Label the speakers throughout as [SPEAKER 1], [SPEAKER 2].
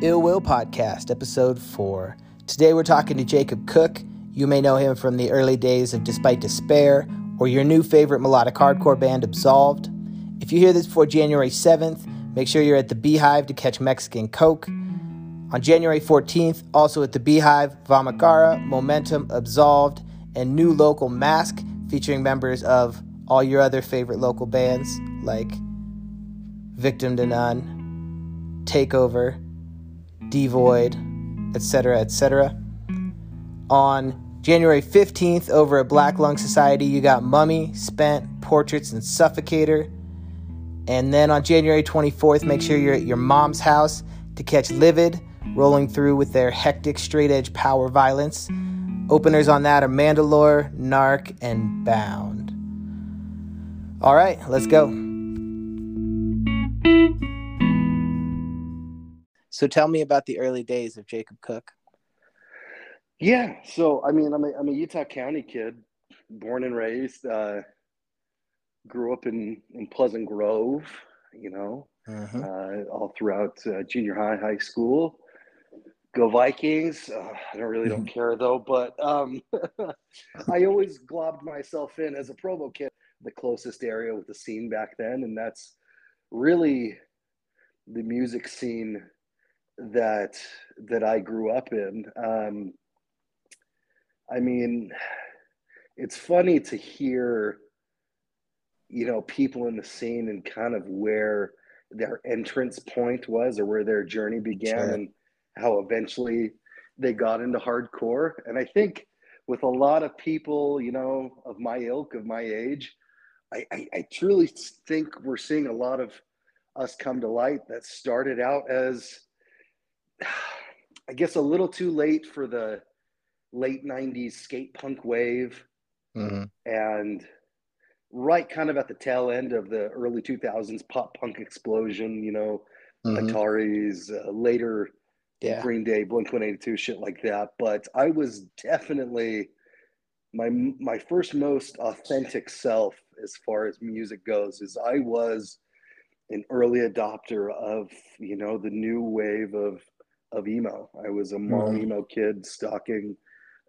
[SPEAKER 1] Ill Will Podcast, Episode 4. Today we're talking to Jacob Cook. You may know him from the early days of Despite Despair or your new favorite melodic hardcore band, Absolved. If you hear this before January 7th, make sure you're at the Beehive to catch Mexican Coke. On January 14th, also at the Beehive, Vamagara, Momentum, Absolved, and new local Mask featuring members of all your other favorite local bands like Victim to None, Takeover, Devoid, etc., etc. On January 15th, over at Black Lung Society, you got Mummy, Spent, Portraits, and Suffocator. And then on January 24th, make sure you're at your mom's house to catch Livid, rolling through with their hectic straight edge power violence. Openers on that are Mandalore, Narc, and Bound. All right, let's go. So tell me about the early days of Jacob Cook.
[SPEAKER 2] Yeah, so I mean, I'm a, I'm a Utah County kid, born and raised. Uh, grew up in in Pleasant Grove, you know,
[SPEAKER 1] Mhm.
[SPEAKER 2] uh, all throughout uh, junior high, high school. Go Vikings! Uh, I don't really don't care though, but um, I always globbed myself in as a Provo kid, the closest area with the scene back then, and that's really the music scene that that I grew up in. Um, I mean, it's funny to hear, you know, people in the scene and kind of where their entrance point was or where their journey began
[SPEAKER 1] Sure.
[SPEAKER 2] and how eventually they got into hardcore. And I think with a lot of people, you know, of my ilk, of my age, I, I, I truly think we're seeing a lot of us come to light that started out as, I guess, a little too late for the late 90s skate punk wave
[SPEAKER 1] Mhm.
[SPEAKER 2] and right kind of at the tail end of the early 2000s pop punk explosion, you know,
[SPEAKER 1] Mhm.
[SPEAKER 2] Atari's, uh, later
[SPEAKER 1] Yeah.
[SPEAKER 2] Green Day, Blink 182, shit like that. But I was definitely my my first most authentic self as far as music goes is I was an early adopter of you know the new wave of of emo. I was a mall
[SPEAKER 1] Mhm.
[SPEAKER 2] emo kid stalking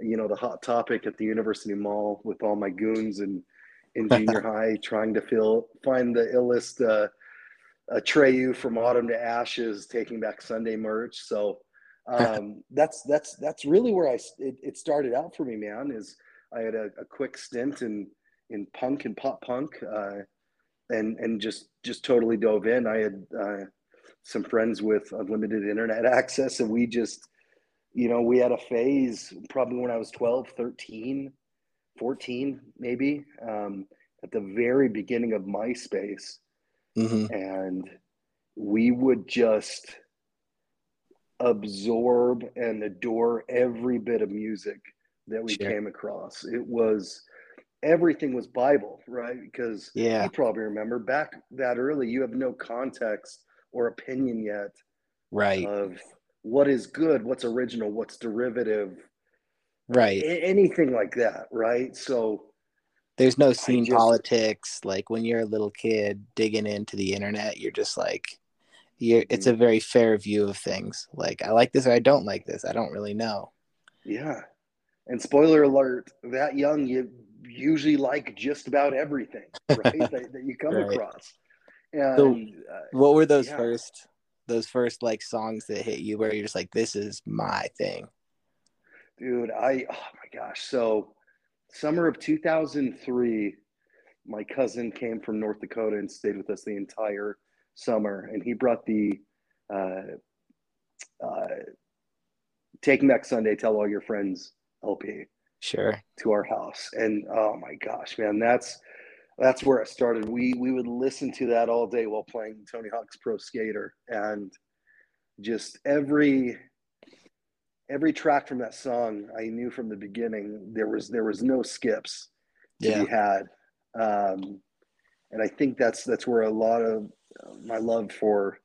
[SPEAKER 2] you know the hot topic at the University Mall with all my goons and in junior high trying to feel find the illest uh, Atreyu from Autumn to Ashes, taking back Sunday merch. So um, that's that's that's really where I it, it started out for me, man. Is I had a, a quick stint in in punk and pop punk, uh, and and just just totally dove in. I had uh, some friends with unlimited internet access, and we just you know we had a phase probably when I was 12, 13, 14 maybe um, at the very beginning of MySpace
[SPEAKER 1] Mhm.
[SPEAKER 2] and we would just absorb and adore every bit of music that we
[SPEAKER 1] Sure.
[SPEAKER 2] came across. It was everything was Bible, right? Because
[SPEAKER 1] Yeah.
[SPEAKER 2] you probably remember back that early, you have no context or opinion yet
[SPEAKER 1] Right.
[SPEAKER 2] of what is good, what's original, what's derivative,
[SPEAKER 1] Right.
[SPEAKER 2] anything like that, right? So
[SPEAKER 1] There's no scene
[SPEAKER 2] just-
[SPEAKER 1] politics. Like when you're a little kid digging into the internet, you're just like, you're. It's
[SPEAKER 2] Mm-hmm.
[SPEAKER 1] a very fair view of things. Like I like this or I don't like this. I don't really know.
[SPEAKER 2] Yeah. And spoiler alert, that young, you usually like just about everything, right? that, that you come
[SPEAKER 1] Right.
[SPEAKER 2] across. And uh,
[SPEAKER 1] What were those
[SPEAKER 2] Yeah.
[SPEAKER 1] first? Those first like songs that hit you where you're just like, this is my thing.
[SPEAKER 2] dude, I, oh my gosh. So, summer of 2003, my cousin came from North Dakota and stayed with us the entire summer. And he brought the, uh, uh, Taking Back Sunday, Tell All Your Friends LP.
[SPEAKER 1] Sure.
[SPEAKER 2] to our house and oh my gosh man that's that's where it started. We we would listen to that all day while playing tony hawk's pro skater. And just every every track from that song i knew from the beginning there was there was no skips to
[SPEAKER 1] Yeah.
[SPEAKER 2] be had. Um and i think that's that's where a lot of uh, my love for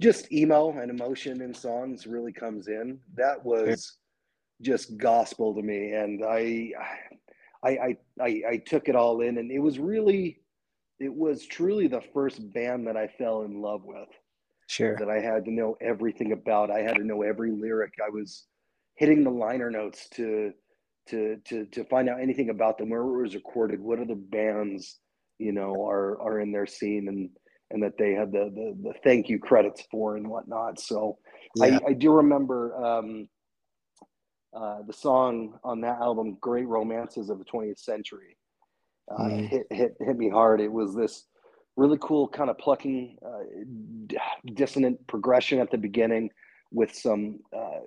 [SPEAKER 2] just emo and emotion in songs really comes in. That was just gospel to me. And I, I i i i took it all in and it was really it was truly the first band that i fell in love with
[SPEAKER 1] sure
[SPEAKER 2] that I had to know everything about. I had to know every lyric. I was hitting the liner notes to to to to find out anything about them, where it was recorded, what other bands you know are are in their scene, and and that they had the the, the thank you credits for and whatnot. So yeah. I, I do remember um, uh, the song on that album, "Great Romances of the 20th Century." Uh, mm. hit hit hit me hard. It was this really cool kind of plucking uh, dissonant progression at the beginning with some uh,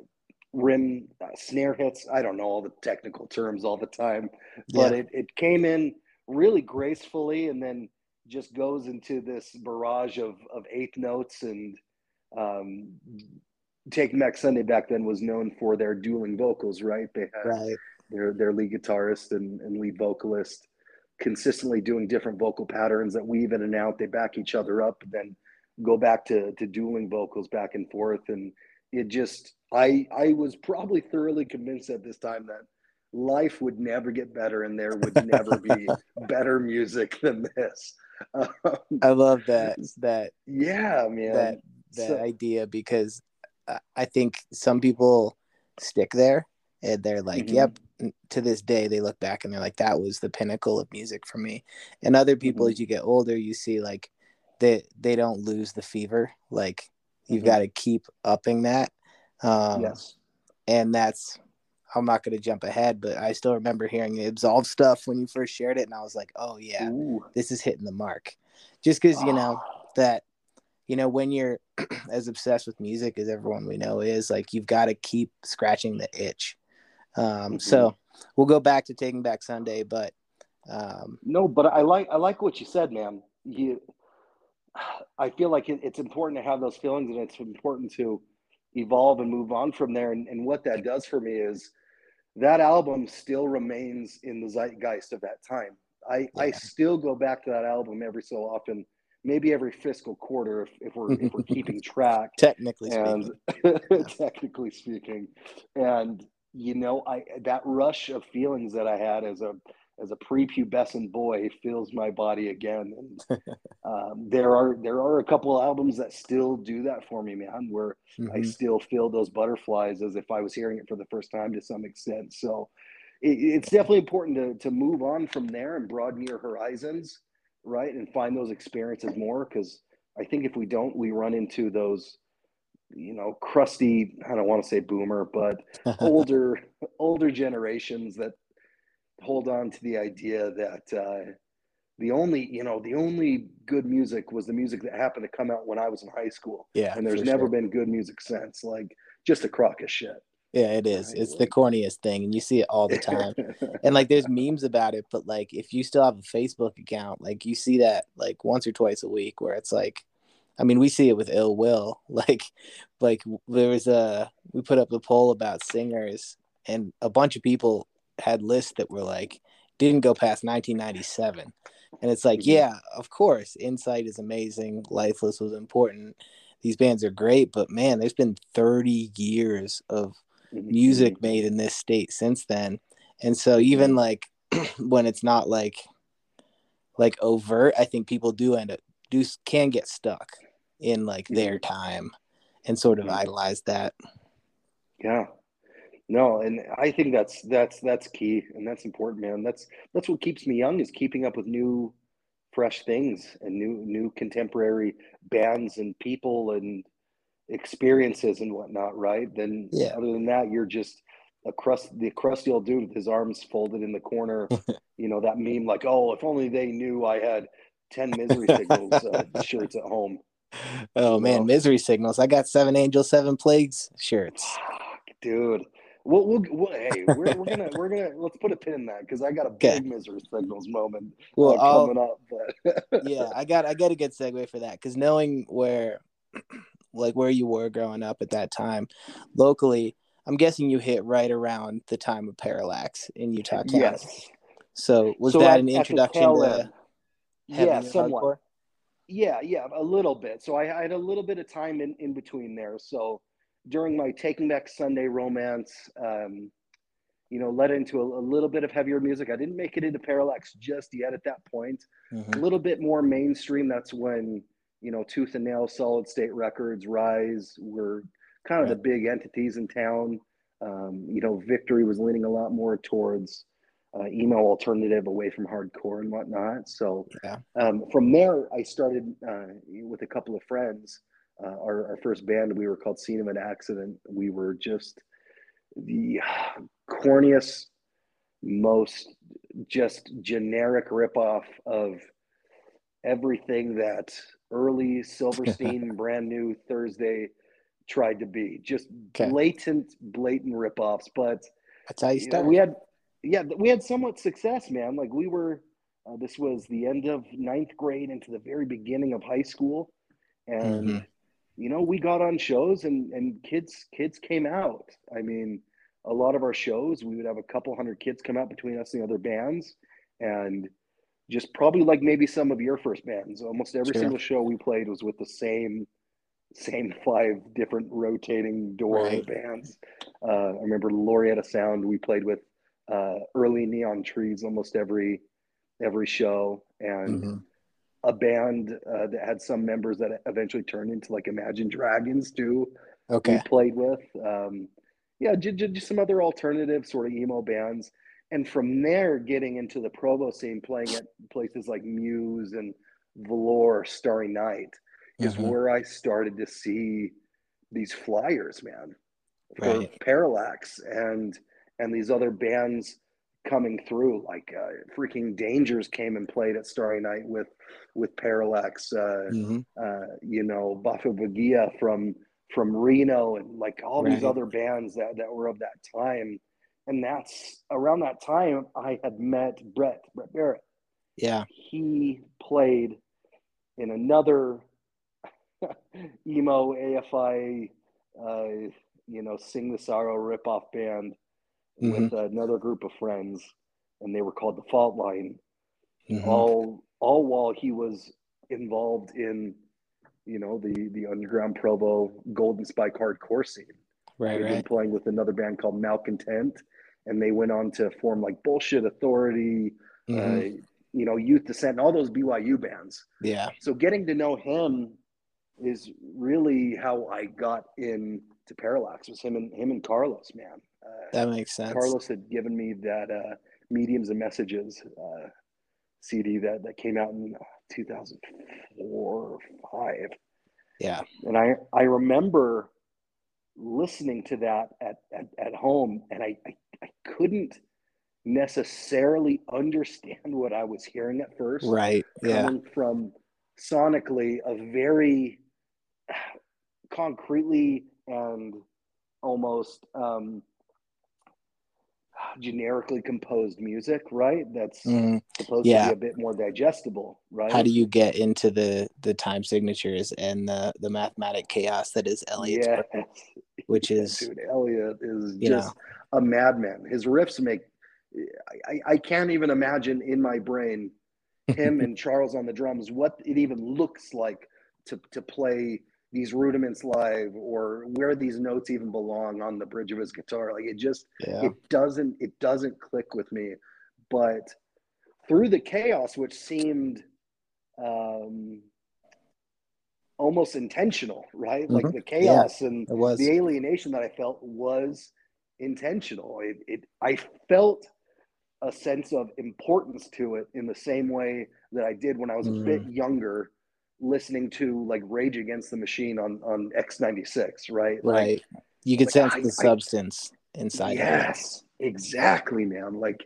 [SPEAKER 2] rim uh, snare hits. I don't know all the technical terms all the time, but yeah. it, it came in really gracefully and then just goes into this barrage of, of eighth notes and um, Taking Back Sunday back then was known for their dueling vocals, right? They had right. their their lead guitarist and, and lead vocalist consistently doing different vocal patterns that weave in and out. They back each other up, then go back to to dueling vocals back and forth. And it just I I was probably thoroughly convinced at this time that life would never get better and there would never be better music than this.
[SPEAKER 1] Um, I love that that
[SPEAKER 2] yeah, man.
[SPEAKER 1] That that so, idea because I think some people stick there and they're like, mm-hmm. yep, to this day they look back and they're like, that was the pinnacle of music for me. And other people, mm-hmm. as you get older, you see like they they don't lose the fever. Like you've mm-hmm. got to keep upping that. Um, yes. And that's I'm not going to jump ahead, but I still remember hearing the Absolved stuff when you first shared it, and I was like, oh yeah, Ooh. this is hitting the mark. Just because you know ah. that you know when you're as obsessed with music as everyone we know is like you've got to keep scratching the itch um, mm-hmm. so we'll go back to taking back sunday but um,
[SPEAKER 2] no but i like i like what you said man you i feel like it, it's important to have those feelings and it's important to evolve and move on from there and, and what that does for me is that album still remains in the zeitgeist of that time i yeah. i still go back to that album every so often maybe every fiscal quarter if, if we're if we're keeping track.
[SPEAKER 1] Technically
[SPEAKER 2] and technically speaking. And you know i that rush of feelings that i had as a as a prepubescent boy fills my body again. And um, there are there are a couple albums that still do that for me man where mm-hmm. i still feel those butterflies as if i was hearing it for the first time to some extent. So it, it's definitely important to to move on from there and broaden your horizons right and find those experiences more because i think if we don't we run into those you know crusty i don't want to say boomer but older older generations that hold on to the idea that uh, the only you know the only good music was the music that happened to come out when i was in high school
[SPEAKER 1] yeah
[SPEAKER 2] and there's never sure. been good music since like just a crock of shit
[SPEAKER 1] yeah, it is. It's the corniest thing, and you see it all the time. and like, there's memes about it, but like, if you still have a Facebook account, like, you see that like once or twice a week, where it's like, I mean, we see it with ill will. Like, like there was a we put up the poll about singers, and a bunch of people had lists that were like didn't go past 1997, and it's like, mm-hmm. yeah, of course, Insight is amazing, Lifeless was important. These bands are great, but man, there's been 30 years of music made in this state since then. And so even like when it's not like like overt i think people do end up do can get stuck in like their time and sort of idolize that.
[SPEAKER 2] Yeah. No and i think that's that's that's key and that's important man. That's that's what keeps me young is keeping up with new fresh things and new new contemporary bands and people and experiences and whatnot, right? Then yeah. other than that, you're just a crust the crusty old dude with his arms folded in the corner. you know that meme like, oh, if only they knew I had ten misery signals uh, shirts at home.
[SPEAKER 1] Oh man, know? misery signals! I got seven angels, seven plagues shirts,
[SPEAKER 2] dude. We'll, we'll, we'll hey, we're, we're, gonna we're gonna let's put a pin in that because I got a big misery signals moment well, uh, coming up.
[SPEAKER 1] But yeah, I got I got a good segue for that because knowing where like where you were growing up at that time. Locally i'm guessing you hit right around the time of parallax in utah County. yes. So was so that at, an introduction to
[SPEAKER 2] yeah somewhat. hardcore? yeah yeah a little bit. So I, I, had a little bit of time in, in between there. So during my taking back sunday romance um, you know led into a, a, little bit of heavier music. I didn't make it into parallax just yet at that point. Mm-hmm. a little bit more mainstream that's when you know, Tooth and Nail, Solid State Records, Rise were kind of right. the big entities in town. Um, you know, Victory was leaning a lot more towards uh, emo alternative away from hardcore and whatnot. So yeah. um, from there, I started uh, with a couple of friends. Uh, our, our, first band, we were called Scene of an Accident. We were just the corniest, most just generic ripoff of everything that early Silverstein, brand new Thursday tried to be. Just okay. blatant, blatant ripoffs. But
[SPEAKER 1] that's how you start.
[SPEAKER 2] Know, we had yeah, we had somewhat success, man. Like we were, uh, this was the end of ninth grade into the very beginning of high school, and mm-hmm. you know we got on shows and and kids kids came out. I mean, a lot of our shows we would have a couple hundred kids come out between us and the other bands, and just probably like maybe some of your first bands. Almost every sure. single show we played was with the same same five different rotating door right. bands. Uh, I remember Laureata Sound we played with uh, early neon trees almost every every show and mm-hmm. a band uh, that had some members that eventually turned into like imagine dragons too okay we played with um, yeah just, just some other alternative sort of emo bands and from there getting into the provo scene playing at places like muse and velour starry night is mm-hmm. where i started to see these flyers man for right. parallax and and these other bands coming through like uh, freaking dangers came and played at starry night with with parallax uh, mm-hmm. uh, you know Bafabegiya from from reno and like all right. these other bands that, that were of that time and that's around that time i had met brett brett barrett
[SPEAKER 1] yeah
[SPEAKER 2] he played in another emo afi uh, you know sing the sorrow ripoff band mm-hmm. with another group of friends, and they were called the Fault Line. Mm-hmm. All all while he was involved in, you know, the the underground Provo Golden Spike hardcore scene.
[SPEAKER 1] Right, They've
[SPEAKER 2] right. Been playing with another band called Malcontent, and they went on to form like Bullshit Authority, uh, mm-hmm. uh, you know, Youth Descent, all those BYU bands.
[SPEAKER 1] Yeah.
[SPEAKER 2] So getting to know him is really how I got into Parallax. Was him and him and Carlos, man.
[SPEAKER 1] Uh, that makes sense.
[SPEAKER 2] Carlos had given me that uh, Mediums and Messages uh, CD that, that came out in 2004 or five.
[SPEAKER 1] Yeah.
[SPEAKER 2] And I, I remember listening to that at, at, at home and I, I, I couldn't necessarily understand what I was hearing at first.
[SPEAKER 1] Right. Yeah.
[SPEAKER 2] From sonically a very concretely and almost um, generically composed music, right? That's mm, supposed yeah. to be a bit more digestible, right?
[SPEAKER 1] How do you get into the the time signatures and the the mathematic chaos that is Elliot's, yes. which is
[SPEAKER 2] dude, Elliot is just know. a madman. His riffs make I, I can't even imagine in my brain him and Charles on the drums what it even looks like to to play these rudiments live or where these notes even belong on the bridge of his guitar like it just yeah. it doesn't it doesn't click with me but through the chaos which seemed um almost intentional right mm-hmm. like the chaos yeah, and the alienation that i felt was intentional it, it i felt a sense of importance to it in the same way that i did when i was mm. a bit mm. younger listening to like Rage Against the Machine on on X96, right?
[SPEAKER 1] Right. Like, you could like, sense I, the substance I, inside.
[SPEAKER 2] Yes, exactly, man. Like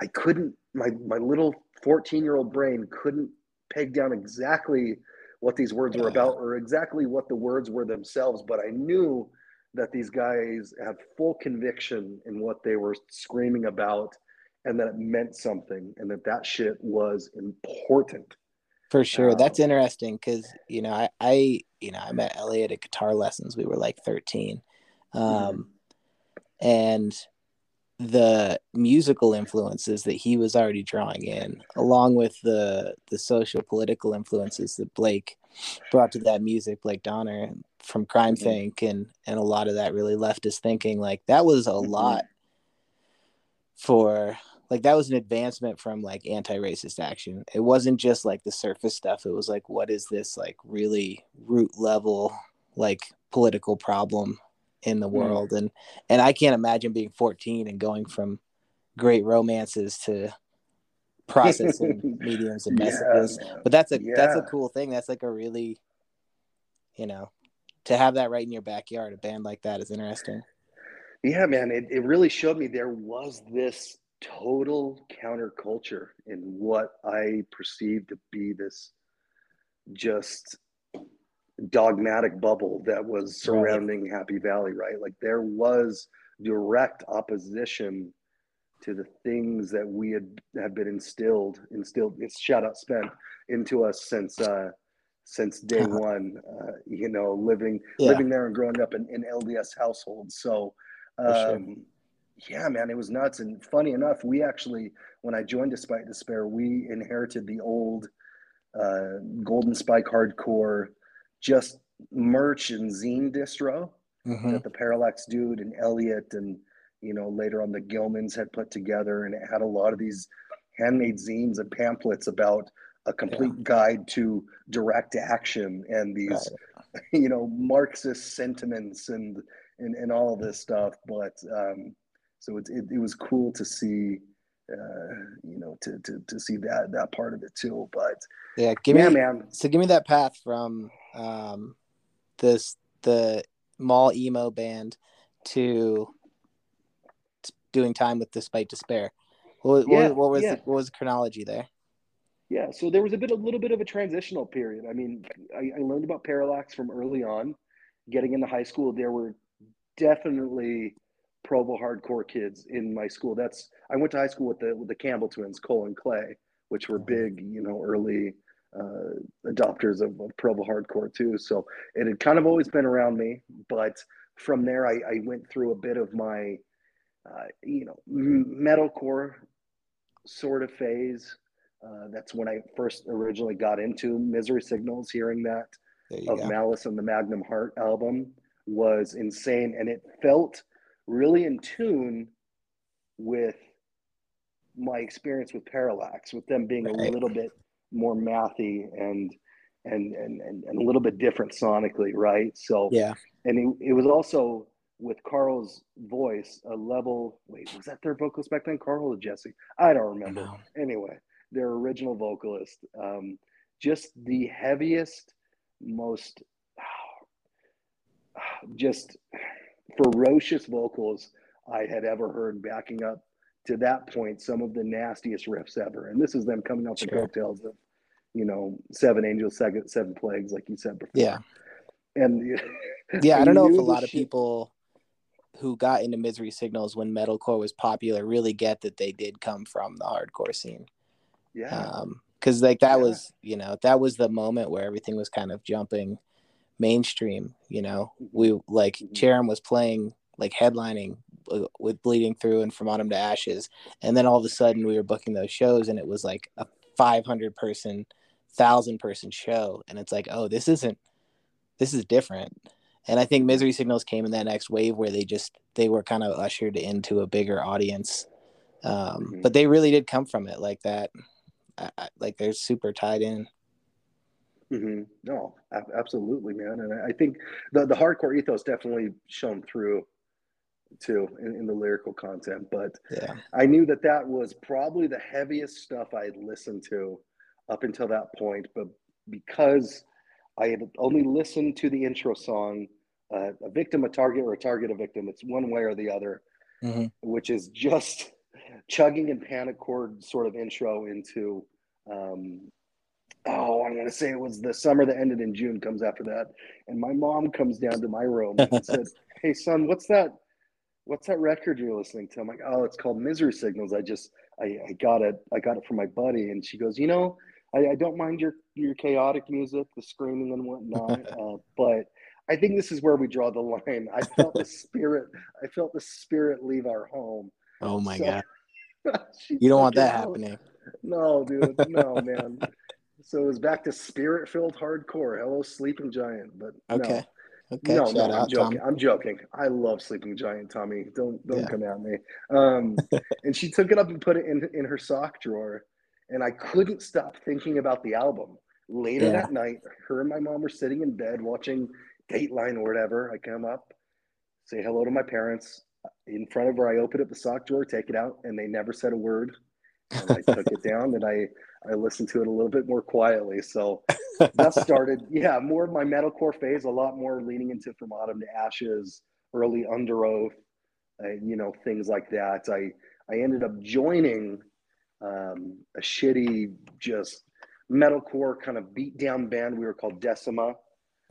[SPEAKER 2] I couldn't my my little 14 year old brain couldn't peg down exactly what these words were about or exactly what the words were themselves, but I knew that these guys had full conviction in what they were screaming about and that it meant something and that that shit was important
[SPEAKER 1] for sure. Um, That's interesting because, you know, I, I, you know, I met Elliot at guitar lessons. We were like 13. Um, mm-hmm. And the musical influences that he was already drawing in, along with the the social political influences that Blake brought to that music, Blake Donner from Crime mm-hmm. Think, and and a lot of that really leftist thinking, like that was a mm-hmm. lot for like that was an advancement from like anti-racist action. It wasn't just like the surface stuff. It was like, what is this like really root level like political problem in the
[SPEAKER 2] Mm.
[SPEAKER 1] world? And and I can't imagine being 14 and going from great romances to processing mediums and messages.
[SPEAKER 2] man.
[SPEAKER 1] But that's a that's a cool thing. That's like a really, you know, to have that right in your backyard. A band like that is interesting.
[SPEAKER 2] Yeah, man, it, it really showed me there was this total counterculture in what I perceived to be this just dogmatic bubble that was surrounding Happy Valley, right? Like there was direct opposition to the things that we had had been instilled, instilled, it's shout out spent into us since uh since day
[SPEAKER 1] Uh-huh.
[SPEAKER 2] one, uh, you know, living
[SPEAKER 1] Yeah.
[SPEAKER 2] living there and growing up in, in LDS households. So um, yeah, man, it was nuts. And funny enough, we actually, when I joined Despite Despair, we inherited the old uh, Golden Spike Hardcore just merch and zine distro
[SPEAKER 1] Mhm.
[SPEAKER 2] that the Parallax dude and Elliot and you know later on the Gilmans had put together, and it had a lot of these handmade zines and pamphlets about a complete guide to direct action and these you know Marxist sentiments and and, and all this stuff. But um, so it, it, it was cool to see, uh, you know, to, to, to see that that part of it too. But
[SPEAKER 1] Yeah, give
[SPEAKER 2] yeah,
[SPEAKER 1] me
[SPEAKER 2] man,
[SPEAKER 1] so give me that path from um this the mall emo band to doing time with Despite Despair. What, what,
[SPEAKER 2] Yeah,
[SPEAKER 1] what was
[SPEAKER 2] yeah.
[SPEAKER 1] the, what was the chronology there?
[SPEAKER 2] yeah. So there was a bit, a little bit of a transitional period. I mean, I, I learned about Parallax from early on. Getting into high school, there were definitely Provo hardcore kids in my school. That's I went to high school with the with the Campbell twins, Cole and Clay, which were big, you know, early uh, adopters of, of Provo hardcore too. So it had kind of always been around me, but from there I, I went through a bit of my, uh, you know, metalcore sort of phase. Uh, that's when I first originally got into Misery Signals. Hearing that of
[SPEAKER 1] go.
[SPEAKER 2] Malice and the Magnum Heart album was insane, and it felt really in tune with my experience with Parallax, with them being
[SPEAKER 1] Right.
[SPEAKER 2] a little bit more mathy and and and and, and a little bit different sonically, right? So
[SPEAKER 1] Yeah.
[SPEAKER 2] and it, it was also with Carl's voice a level. Wait, was that their vocalist back then, Carl or Jesse? I don't remember.
[SPEAKER 1] know.
[SPEAKER 2] Anyway, their original vocalist, um, just the heaviest, most just ferocious vocals I had ever heard backing up to that point some of the nastiest riffs ever. And this is them coming the
[SPEAKER 1] Sure.
[SPEAKER 2] coattails of, you know, Seven Angels, Seven, seven Plagues, like you said before.
[SPEAKER 1] Yeah.
[SPEAKER 2] And
[SPEAKER 1] Yeah, I don't know if a
[SPEAKER 2] the
[SPEAKER 1] lot of people who got into Misery Signals when metalcore was popular really get that they did come from the hardcore scene.
[SPEAKER 2] Yeah.
[SPEAKER 1] Um, because like that
[SPEAKER 2] Yeah.
[SPEAKER 1] was, you know, that was the moment where everything was kind of jumping mainstream. You know, we like
[SPEAKER 2] Mhm.
[SPEAKER 1] Chatham was playing like headlining uh, with Bleeding Through and From Autumn to Ashes, and then all of a sudden we were booking those shows, and it was like a 500 person, thousand person show, and it's like, oh, this isn't, this is different. And I think Misery Signals came in that next wave where they just they were kind of ushered into a bigger audience. Um,
[SPEAKER 2] Mhm.
[SPEAKER 1] But they really did come from it like that. I, I, like they're super tied in.
[SPEAKER 2] Hmm No, absolutely, man. And I think the, the hardcore ethos definitely shone through too in, in the lyrical content. But
[SPEAKER 1] Yeah.
[SPEAKER 2] I knew that that was probably the heaviest stuff I had listened to up until that point. But because I had only listened to the intro song, uh, a victim, a target, or a target, a victim, it's one way or the other,
[SPEAKER 1] hmm
[SPEAKER 2] which is just chugging and panic chord sort of intro into. Um, oh, I want to say it was the summer that ended in June comes after that, and my mom comes down to my room and says, "Hey, son, what's that? What's that record you're listening to?" I'm like, "Oh, it's called Misery Signals. I just I, I got it. I got it from my buddy." And she goes, "You know, I, I don't mind your your chaotic music, the screaming and whatnot, uh, but." I think this is where we draw the line. I felt the spirit. I felt the spirit leave our home.
[SPEAKER 1] Oh my
[SPEAKER 2] So-
[SPEAKER 1] god. You don't want that
[SPEAKER 2] out.
[SPEAKER 1] happening.
[SPEAKER 2] No, dude. No, man. So it was back to spirit filled hardcore. Hello, Sleeping Giant. But no.
[SPEAKER 1] Okay. Okay,
[SPEAKER 2] no,
[SPEAKER 1] shout
[SPEAKER 2] no, I'm joking.
[SPEAKER 1] Tom.
[SPEAKER 2] I'm joking. I love Sleeping Giant, Tommy. Don't don't
[SPEAKER 1] Yeah.
[SPEAKER 2] come at me. Um, and she took it up and put it in in her sock drawer, and I couldn't stop thinking about the album. Later
[SPEAKER 1] Yeah.
[SPEAKER 2] that night, her and my mom were sitting in bed watching Dateline or whatever. I come up, say hello to my parents. In front of her, I open up the sock drawer, take it out, and they never said a word. And I took it down and I I listened to it a little bit more quietly. So that started, yeah, more of my metalcore phase, a lot more leaning into From Autumn to Ashes, early Underoath, uh, you know, things like that. I I ended up joining um, a shitty, just metalcore kind of beat down band. We were called Decima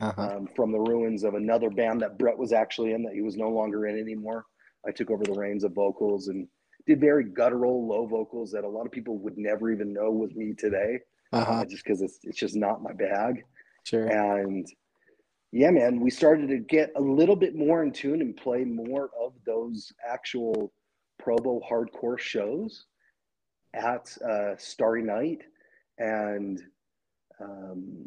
[SPEAKER 1] Uh-huh.
[SPEAKER 2] um, from the ruins of another band that Brett was actually in that he was no longer in anymore. I took over the reins of vocals and did very guttural, low vocals that a lot of people would never even know was me today,
[SPEAKER 1] Uh-huh.
[SPEAKER 2] uh, just because it's it's just not my bag.
[SPEAKER 1] Sure.
[SPEAKER 2] And yeah, man, we started to get a little bit more in tune and play more of those actual Provo hardcore shows at uh, Starry Night. And um,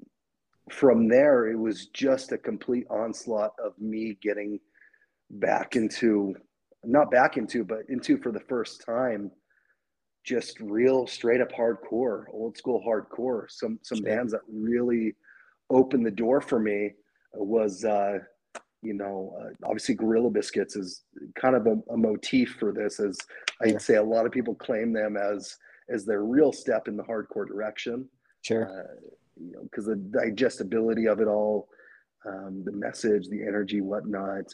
[SPEAKER 2] from there, it was just a complete onslaught of me getting back into, not back into, but into for the first time, just real straight up hardcore, old school hardcore. Some some
[SPEAKER 1] Sure.
[SPEAKER 2] bands that really opened the door for me was uh, you know uh, obviously Gorilla Biscuits is kind of a, a motif for this as I'd say a lot of people claim them as as their real step in the hardcore direction
[SPEAKER 1] Sure.
[SPEAKER 2] uh, you know because the digestibility of it all um, the message the energy whatnot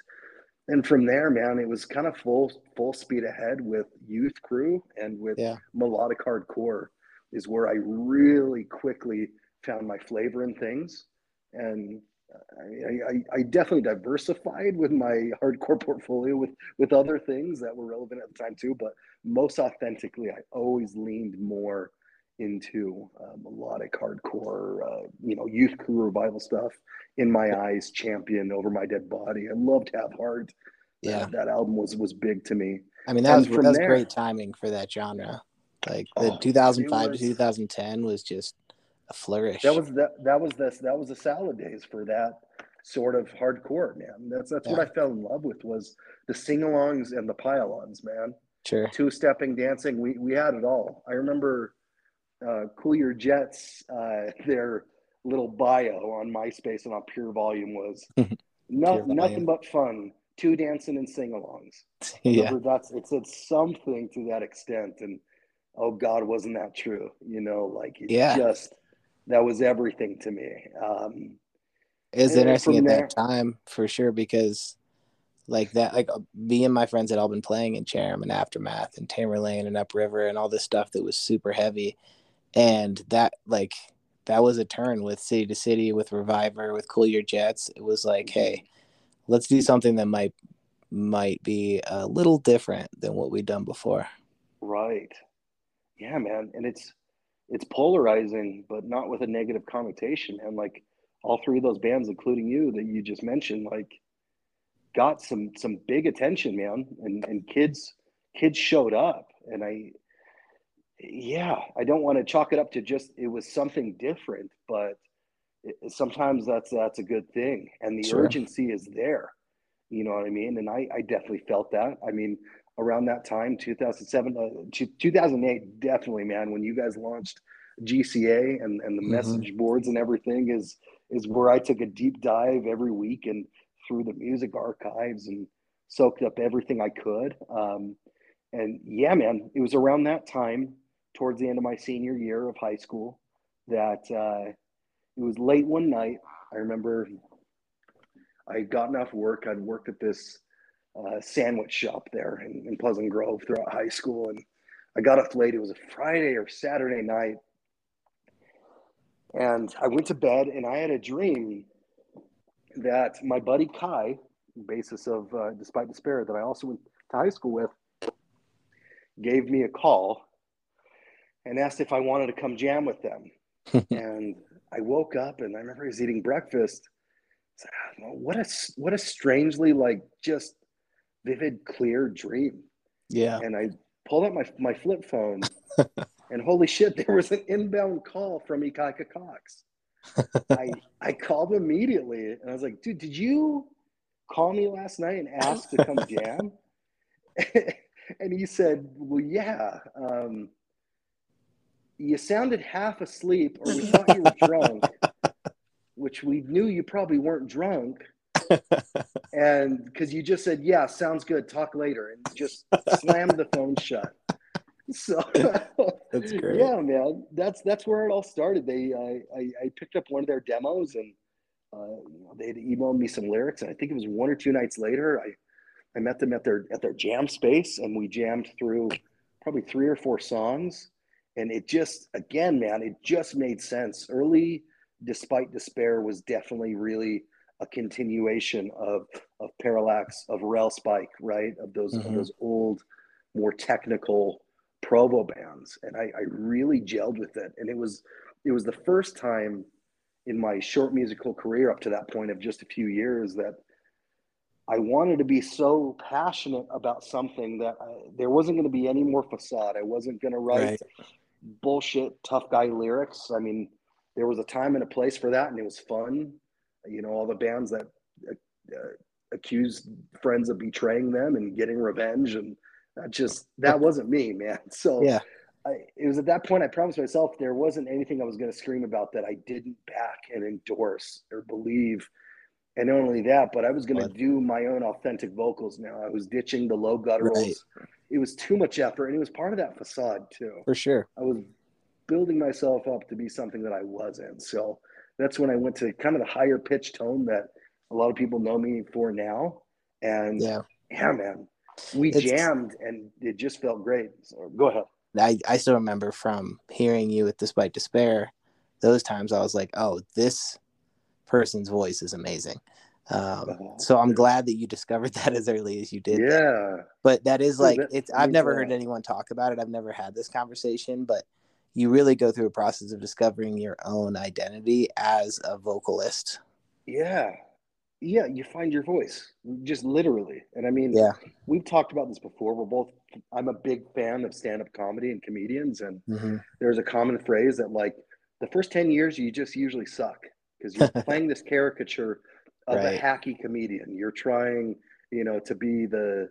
[SPEAKER 2] and from there man it was kind of full full speed ahead with youth crew and with
[SPEAKER 1] Yeah.
[SPEAKER 2] melodic hardcore is where I really quickly found my flavor in things. And I, I, I definitely diversified with my hardcore portfolio with, with other things that were relevant at the time too. But most authentically, I always leaned more into uh, melodic hardcore, uh, you know, youth crew revival stuff. In my eyes, champion over my dead body. I loved Have Heart.
[SPEAKER 1] Yeah.
[SPEAKER 2] that album was was big to me.
[SPEAKER 1] I mean, that
[SPEAKER 2] and
[SPEAKER 1] was that was
[SPEAKER 2] there-
[SPEAKER 1] great timing for that genre. Like the
[SPEAKER 2] Oh,
[SPEAKER 1] 2005
[SPEAKER 2] was-
[SPEAKER 1] to 2010 was just a flourish.
[SPEAKER 2] That was that that was the that was the salad days for that sort of hardcore, man. That's that's what I fell in love with was the sing-alongs and the pile-ons, man.
[SPEAKER 1] sure.
[SPEAKER 2] Two-stepping dancing, we we had it all. I remember uh, Cool Your Jets, uh, their little bio on MySpace and on Pure Volume was no,
[SPEAKER 1] Pure Volume.
[SPEAKER 2] nothing but fun. Two dancing and sing-alongs.
[SPEAKER 1] yeah.
[SPEAKER 2] Remember, that's it said something to that extent, and oh God, wasn't that true? You know, like it
[SPEAKER 1] Yeah.
[SPEAKER 2] just that was everything to me. Um,
[SPEAKER 1] It was interesting at
[SPEAKER 2] there-
[SPEAKER 1] that time for sure because like that like uh, me and my friends had all been playing in Chatham and Aftermath and Tamerlane and Upriver and all this stuff that was super heavy. And that like that was a turn with City to City, with Reviver, with Cool Your Jets. It was like, mhm. hey, let's do something that might might be a little different than what we've done before.
[SPEAKER 2] right? Yeah, man, and it's it's polarizing, but not with a negative connotation. And like all three of those bands, including you that you just mentioned, like got some some big attention, man, and and kids kids showed up, and I yeah, I don't want to chalk it up to just it was something different, but it, sometimes that's that's a good thing, and the
[SPEAKER 1] Sure.
[SPEAKER 2] urgency is there. You know what I mean? And I I definitely felt that. I mean, around that time, 2007, uh, 2008, definitely, man, when you guys launched GCA and and the
[SPEAKER 1] Mhm.
[SPEAKER 2] message boards and everything is is where I took a deep dive every week and through the music archives and soaked up everything I could. Um, and yeah, man, it was around that time, towards the end of my senior year of high school, that uh, it was late one night. I remember I had gotten off work. I'd worked at this uh, sandwich shop there in, in Pleasant Grove throughout high school, and I got off late. It was a Friday or Saturday night, and I went to bed, and I had a dream that my buddy Kai, basis of uh, Despite Despair, that I also went to high school with, gave me a call and asked if I wanted to come jam with them. and I woke up and I remember I was eating breakfast. It's like, "Ah, what a what a strangely like just vivid, clear dream.
[SPEAKER 1] Yeah.
[SPEAKER 2] And I pulled out my my flip phone, and holy shit, there was an inbound call from Ikaika Cox. I I called immediately and I was like, dude, did you call me last night and ask to come jam? and he said, well, yeah. Um, you sounded half asleep, or we thought you were drunk, which we knew you probably weren't drunk. and because you just said, yeah, sounds good, talk later, and just slammed the phone shut. So
[SPEAKER 1] that's great.
[SPEAKER 2] Yeah, man, that's that's where it all started. They I, I, I picked up one of their demos and uh, they had emailed me some lyrics, and I think it was one or two nights later. I I met them at their at their jam space, and we jammed through probably three or four songs, and it just again, man, it just made sense. Early, despite despair, was definitely really a continuation of of Parallax, of Railspike, right? Of those mm-hmm. of those old, more technical Provo bands, and I, I really gelled with it. And it was it was the first time in my short musical career up to that point of just a few years that I wanted to be so passionate about something that I, there wasn't going to be any more facade. I wasn't going to write right. Bullshit tough guy lyrics. I mean, there was a time and a place for that, and it was fun. You know, all the bands that uh, accused friends of betraying them and getting revenge, and that just that wasn't me, man. So
[SPEAKER 1] yeah.
[SPEAKER 2] I, it was at that point I promised myself there wasn't anything I was going to scream about that I didn't back and endorse or believe and not only that, but I was going to do my own authentic vocals now. I was ditching the low gutturals. Right. It was too much effort, and it was part of that facade too.
[SPEAKER 1] For sure,
[SPEAKER 2] I was building myself up to be something that I wasn't. So that's when I went to kind of the higher pitch tone that a lot of people know me for now. And yeah, yeah, man, we it's, jammed, and it just felt great. So go ahead.
[SPEAKER 1] I I still remember from hearing you with Despite Despair. Those times I was like, oh, this person's voice is amazing. Um, uh-huh. so I'm glad that you discovered that as early as you did.
[SPEAKER 2] Yeah.
[SPEAKER 1] But that is like it's. I've never heard anyone talk about it. I've never had this conversation, but you really go through a process of discovering your own identity as a vocalist.
[SPEAKER 2] Yeah. Yeah, you find your voice just literally. And I mean,
[SPEAKER 1] yeah,
[SPEAKER 2] we've talked about this before. We're both, I'm a big fan of stand up comedy and comedians. And mm-hmm. there's a common phrase that, like, the first 10 years, you just usually suck because you're playing this caricature of right. a hacky comedian. You're trying, you know, to be the,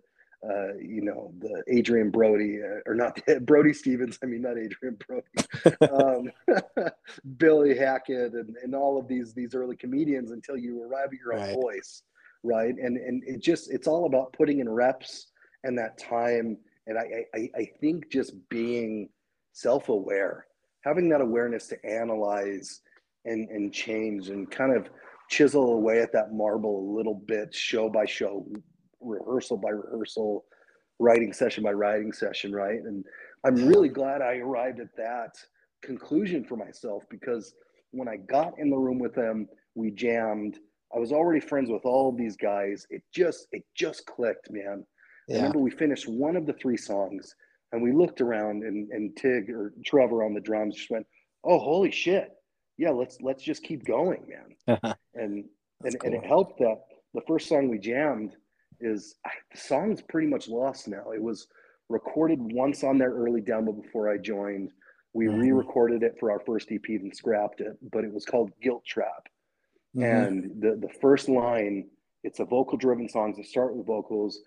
[SPEAKER 2] uh, you know, the Adrien Brody uh, or not Brody Stevens. I mean, not Adrien Brody, um, Billy Hackett, and, and all of these these early comedians until you arrive at your own right. voice, right? And and it just it's all about putting in reps and that time. And I I, I think just being self aware, having that awareness to analyze and and change and kind of chisel away at that marble a little bit show by show rehearsal by rehearsal writing session by writing session right? And i'm really glad i arrived at that conclusion for myself because when i got in the room with them we jammed. I was already friends with all of these guys. It just it just clicked man. Yeah. i remember we finished one of the three songs and we looked around and, and tig or trevor on the drums just went oh holy shit yeah, let's let's just keep going, man. and and, cool. and it helped that the first song we jammed is the song's pretty much lost now. It was recorded once on their early demo before I joined. We mm-hmm. re-recorded it for our first EP and scrapped it, but it was called Guilt Trap. Mm-hmm. And the the first line, it's a vocal driven song to start with vocals.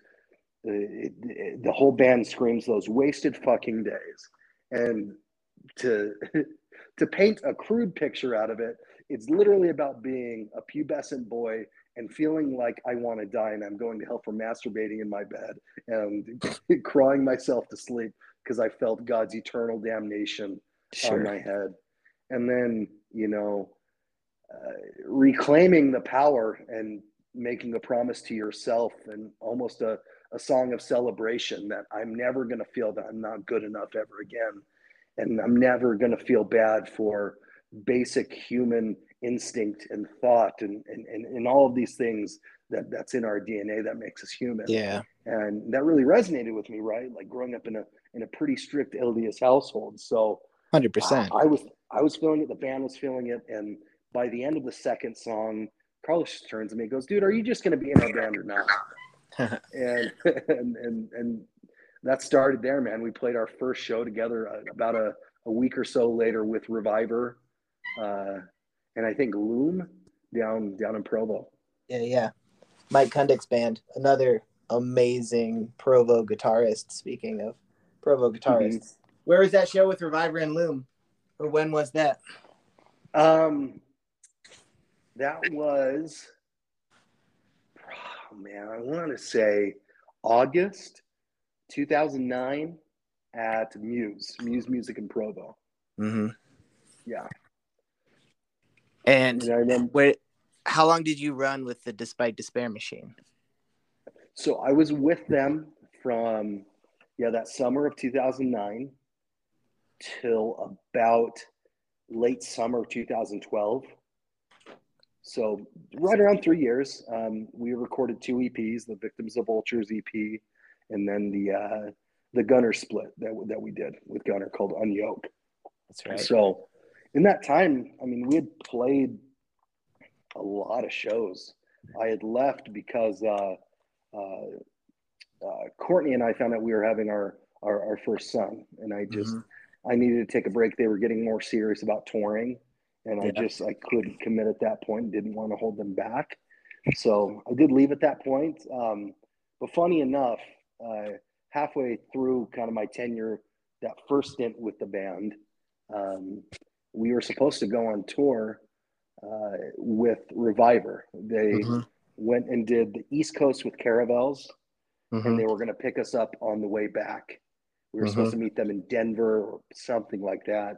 [SPEAKER 2] It, it, the whole band screams those wasted fucking days. And to to paint a crude picture out of it, it's literally about being a pubescent boy and feeling like I want to die and I'm going to hell for masturbating in my bed and crying myself to sleep because I felt God's eternal damnation sure. on my head. And then, you know, uh, reclaiming the power and making a promise to yourself and almost a, a song of celebration that I'm never going to feel that I'm not good enough ever again and I'm never going to feel bad for basic human instinct and thought and, and, and, and all of these things that that's in our DNA that makes us human.
[SPEAKER 1] Yeah.
[SPEAKER 2] And that really resonated with me, right? Like growing up in a, in a pretty strict LDS household. So
[SPEAKER 1] hundred percent.
[SPEAKER 2] I was, I was feeling it. The band was feeling it. And by the end of the second song, Carlos turns to me and goes, dude, are you just going to be in our band or not? and, and, and, and that started there, man. We played our first show together uh, about a, a week or so later with Reviver. Uh, and I think Loom down down in Provo.
[SPEAKER 1] Yeah, yeah. Mike Kundick's band, another amazing Provo guitarist. Speaking of Provo guitarists, mm-hmm. where was that show with Reviver and Loom, or when was that?
[SPEAKER 2] Um, that was, oh man, I want to say August 2009 at Muse, Muse Music in Provo.
[SPEAKER 1] Mm-hmm.
[SPEAKER 2] Yeah.
[SPEAKER 1] And, and remember, where, how long did you run with the Despite Despair machine?
[SPEAKER 2] So I was with them from yeah that summer of 2009 till about late summer of 2012. So right around three years, um, we recorded two EPs: the Victims of Vultures EP, and then the uh, the Gunner split that that we did with Gunner called Unyoke.
[SPEAKER 1] That's right.
[SPEAKER 2] So in that time, I mean, we had played a lot of shows. I had left because uh, uh, uh, Courtney and I found out we were having our our, our first son, and I just mm-hmm. I needed to take a break. They were getting more serious about touring, and yeah. I just I couldn't commit at that point. Didn't want to hold them back, so I did leave at that point. Um, but funny enough, uh, halfway through kind of my tenure, that first stint with the band, um, we were supposed to go on tour uh, with Reviver. They mm-hmm. went and did the East Coast with Caravels, mm-hmm. and they were going to pick us up on the way back. We were mm-hmm. supposed to meet them in Denver or something like that,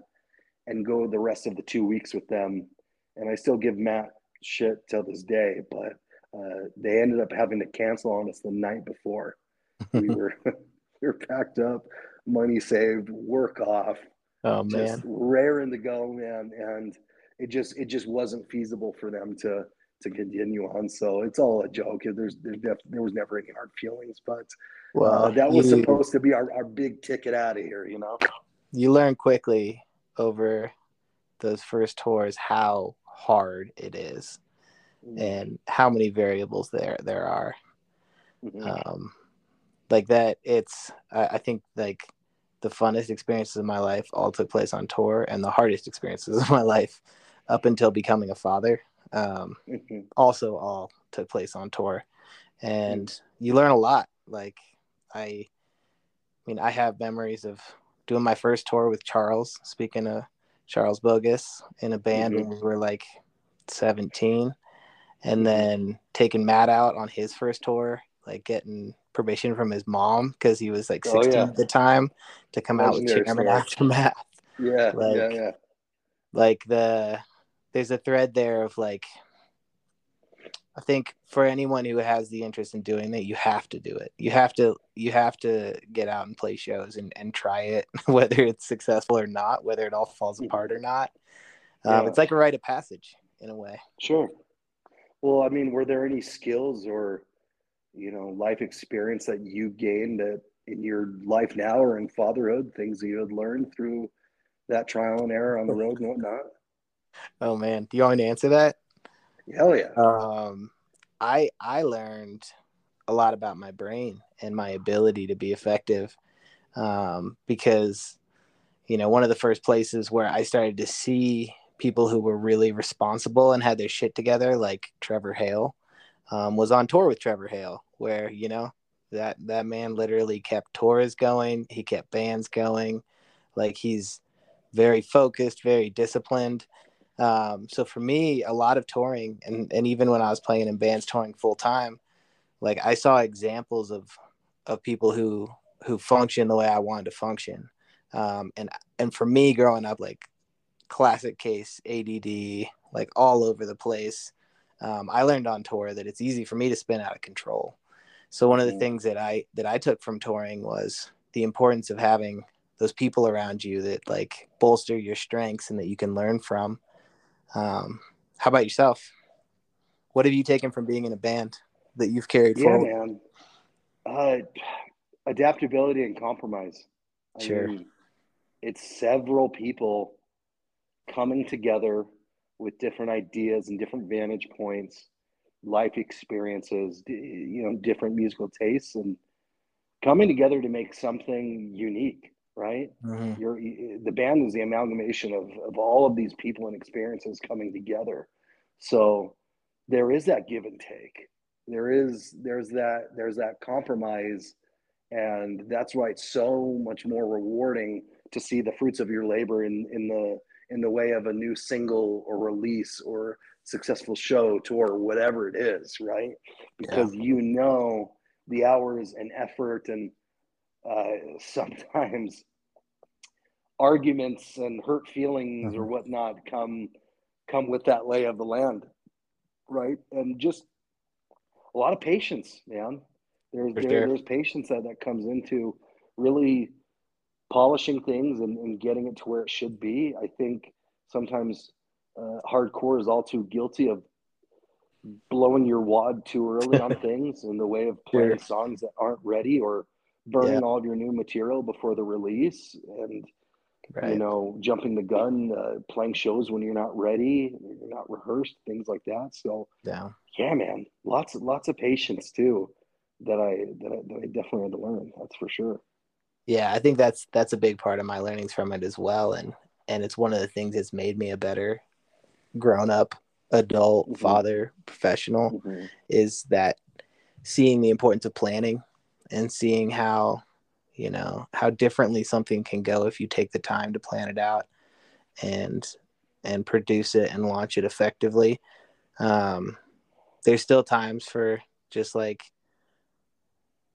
[SPEAKER 2] and go the rest of the two weeks with them. And I still give Matt shit till this day, but uh, they ended up having to cancel on us the night before. We were we were packed up, money saved, work off.
[SPEAKER 1] Oh man, just
[SPEAKER 2] raring to go, man, and it just it just wasn't feasible for them to to continue on. So it's all a joke. There's there's def, there was never any hard feelings, but uh, well, uh, that was you, supposed to be our, our big ticket out of here. You know,
[SPEAKER 1] you learn quickly over those first tours how hard it is mm-hmm. and how many variables there there are. Mm-hmm. Um, like that, it's I, I think like the funnest experiences of my life all took place on tour, and the hardest experiences of my life up until becoming a father um, mm-hmm. also all took place on tour and mm-hmm. you learn a lot like i i mean i have memories of doing my first tour with charles speaking of charles bogus in a band mm-hmm. when we were like 17 and mm-hmm. then taking matt out on his first tour like getting permission from his mom because he was like 16 oh, yeah. at the time to come out with chairman aftermath
[SPEAKER 2] yeah like, yeah yeah
[SPEAKER 1] like the there's a thread there of like I think for anyone who has the interest in doing it, you have to do it. You have to you have to get out and play shows and, and try it, whether it's successful or not, whether it all falls mm-hmm. apart or not. Um, yeah. It's like a rite of passage in a way.
[SPEAKER 2] Sure. Well, I mean, were there any skills or you know life experience that you gained that in your life now or in fatherhood, things that you had learned through that trial and error on the road and whatnot?
[SPEAKER 1] Oh man, do you want me to answer that?
[SPEAKER 2] Hell yeah.
[SPEAKER 1] Um, I I learned a lot about my brain and my ability to be effective, um, because you know one of the first places where I started to see people who were really responsible and had their shit together, like Trevor Hale, um, was on tour with Trevor Hale, where you know that that man literally kept tours going, he kept bands going, like he's very focused, very disciplined. Um, so for me, a lot of touring, and and even when I was playing in bands touring full time, like I saw examples of of people who who function the way I wanted to function. Um, and and for me, growing up, like classic case ADD, like all over the place. Um, I learned on tour that it's easy for me to spin out of control. So one of the mm. things that I that I took from touring was the importance of having those people around you that like bolster your strengths and that you can learn from. Um, how about yourself? What have you taken from being in a band that you've carried
[SPEAKER 2] yeah, forward? man. Uh, adaptability and compromise.
[SPEAKER 1] Sure. Mean,
[SPEAKER 2] it's several people coming together with different ideas and different vantage points, life experiences, you know, different musical tastes, and coming together to make something unique. right? Mm-hmm. You're the band is the amalgamation of of all of these people and experiences coming together. So there is that give and take. There is there's that there's that compromise, and that's why it's so much more rewarding to see the fruits of your labor in in the in the way of a new single or release or successful show tour whatever it is right because yeah. you know the hours and effort and uh, sometimes arguments and hurt feelings mm-hmm. or whatnot come come with that lay of the land right and just a lot of patience man there's there, there's patience that, that comes into really polishing things and, and getting it to where it should be i think sometimes uh, hardcore is all too guilty of blowing your wad too early on things in the way of playing songs that aren't ready or burning yeah. all of your new material before the release and right. you know jumping the gun uh, playing shows when you're not ready you're not rehearsed things like that so
[SPEAKER 1] yeah
[SPEAKER 2] yeah man lots of lots of patience too that i that i, that I definitely had to learn that's for sure
[SPEAKER 1] yeah i think that's that's a big part of my learnings from it as well and and it's one of the things that's made me a better grown up adult mm-hmm. father professional mm-hmm. is that seeing the importance of planning and seeing how you know how differently something can go if you take the time to plan it out and and produce it and launch it effectively um there's still times for just like